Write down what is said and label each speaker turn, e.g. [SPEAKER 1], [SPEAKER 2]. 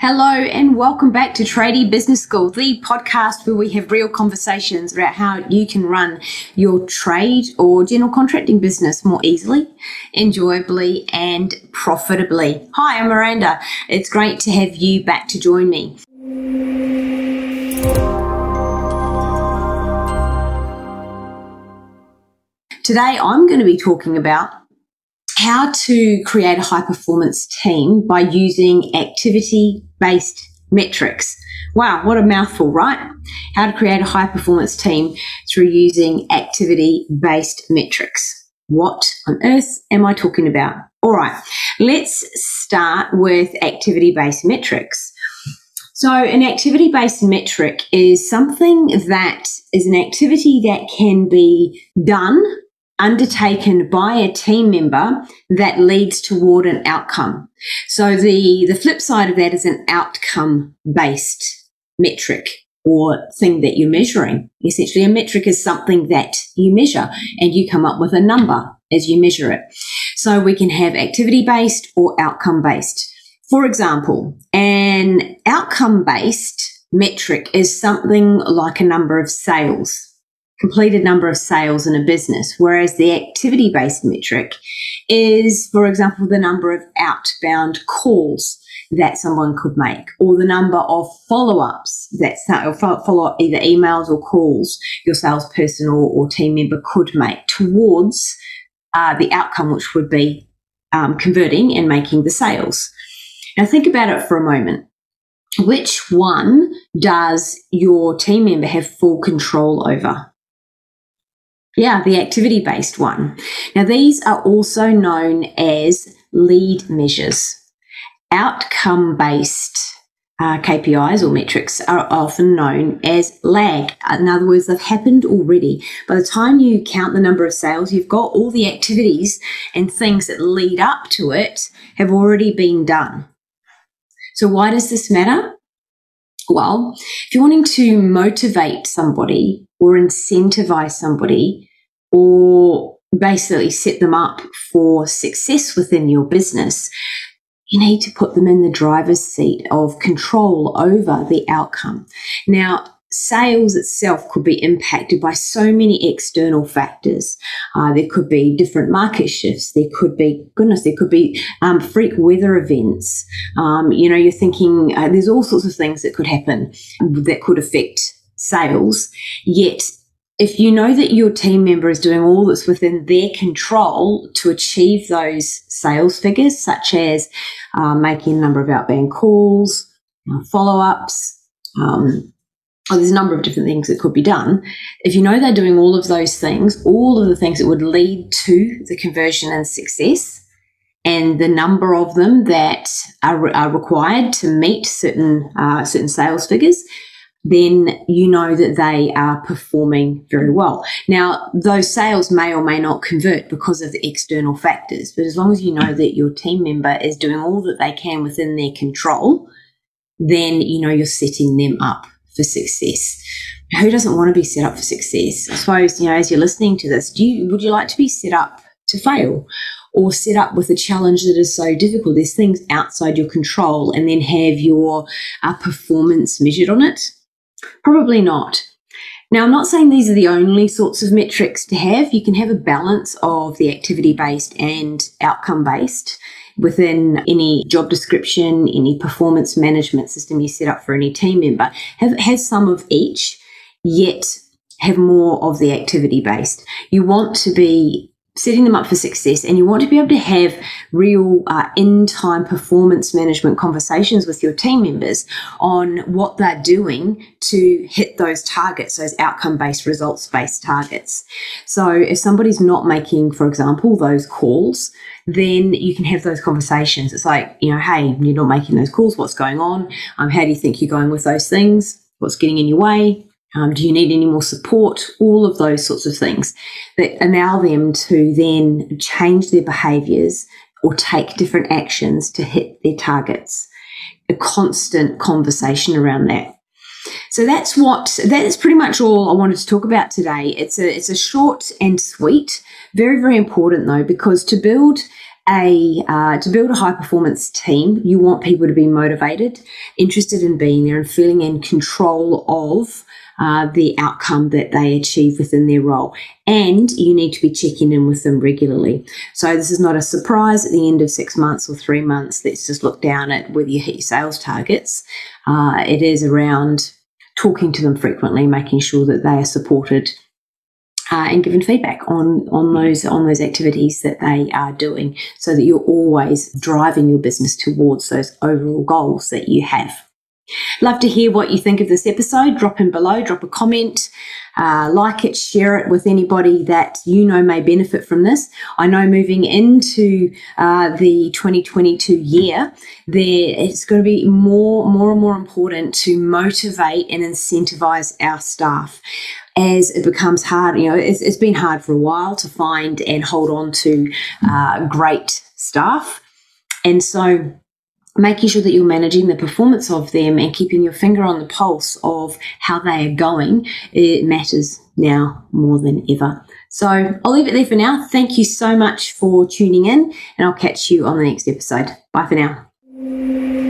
[SPEAKER 1] Hello and welcome back to Tradie Business School, the podcast where we have real conversations about how you can run your trade or general contracting business more easily, enjoyably, and profitably. Hi, I'm Miranda. It's great to have you back to join me. Today, I'm going to be talking about how to create a high performance team by using activity based metrics. Wow, what a mouthful, right? How to create a high performance team through using activity based metrics. What on earth am I talking about? All right, let's start with activity based metrics. So, an activity based metric is something that is an activity that can be done undertaken by a team member that leads toward an outcome. So the, the flip side of that is an outcome based metric or thing that you're measuring. Essentially, a metric is something that you measure and you come up with a number as you measure it. So we can have activity based or outcome based. For example, an outcome based metric is something like a number of sales completed number of sales in a business, whereas the activity based metric is, for example, the number of outbound calls that someone could make or the number of follow-ups that follow up either emails or calls your salesperson or, or team member could make towards uh, the outcome which would be um, converting and making the sales. Now think about it for a moment. Which one does your team member have full control over yeah, the activity based one. Now, these are also known as lead measures. Outcome based uh, KPIs or metrics are often known as lag. In other words, they've happened already. By the time you count the number of sales, you've got all the activities and things that lead up to it have already been done. So, why does this matter? Well, if you're wanting to motivate somebody or incentivize somebody, or basically set them up for success within your business, you need to put them in the driver's seat of control over the outcome. Now, sales itself could be impacted by so many external factors. Uh, there could be different market shifts. There could be, goodness, there could be um, freak weather events. Um, you know, you're thinking uh, there's all sorts of things that could happen that could affect sales. Yet if you know that your team member is doing all that's within their control to achieve those sales figures, such as uh, making a number of outbound calls, uh, follow ups, um, there's a number of different things that could be done. If you know they're doing all of those things, all of the things that would lead to the conversion and success, and the number of them that are, are required to meet certain uh, certain sales figures, then you know that they are performing very well. Now, those sales may or may not convert because of the external factors, but as long as you know that your team member is doing all that they can within their control, then you know you're setting them up for success. Who doesn't want to be set up for success? I suppose, you know, as you're listening to this, do you would you like to be set up to fail? Or set up with a challenge that is so difficult. There's things outside your control, and then have your uh, performance measured on it Probably not. Now, I'm not saying these are the only sorts of metrics to have. You can have a balance of the activity based and outcome based within any job description, any performance management system you set up for any team member. Have, have some of each, yet have more of the activity based. You want to be setting them up for success and you want to be able to have real uh, in time performance management conversations with your team members on what they're doing to hit those targets, those outcome based, results based targets. So if somebody's not making, for example, those calls, then you can have those conversations. It's like, you know, hey, you're not making those calls. What's going on? Um, how do you think you're going with those things? What's getting in your way? Um, do you need any more support? All of those sorts of things that allow them to then change their behaviors or take different actions to hit their targets. A constant conversation around that. So that's what that is pretty much all I wanted to talk about today. It's a it's a short and sweet, very very important though because to build a uh, to build a high performance team, you want people to be motivated, interested in being there, and feeling in control of uh, the outcome that they achieve within their role. And you need to be checking in with them regularly. So this is not a surprise at the end of six months or three months. Let's just look down at whether you hit your sales targets. Uh, it is around talking to them frequently, making sure that they are supported uh, and given feedback on on those on those activities that they are doing, so that you're always driving your business towards those overall goals that you have. Love to hear what you think of this episode. Drop in below, drop a comment, uh, like it, share it with anybody that you know may benefit from this. I know moving into uh, the 2022 year, there it's going to be more, more and more important to motivate and incentivize our staff as it becomes hard. You know, it's, it's been hard for a while to find and hold on to uh, great staff, and so making sure that you're managing the performance of them and keeping your finger on the pulse of how they are going, it matters now more than ever. So I'll leave it there for now. Thank you so much for tuning in, and I'll catch you on the next episode. Bye for now.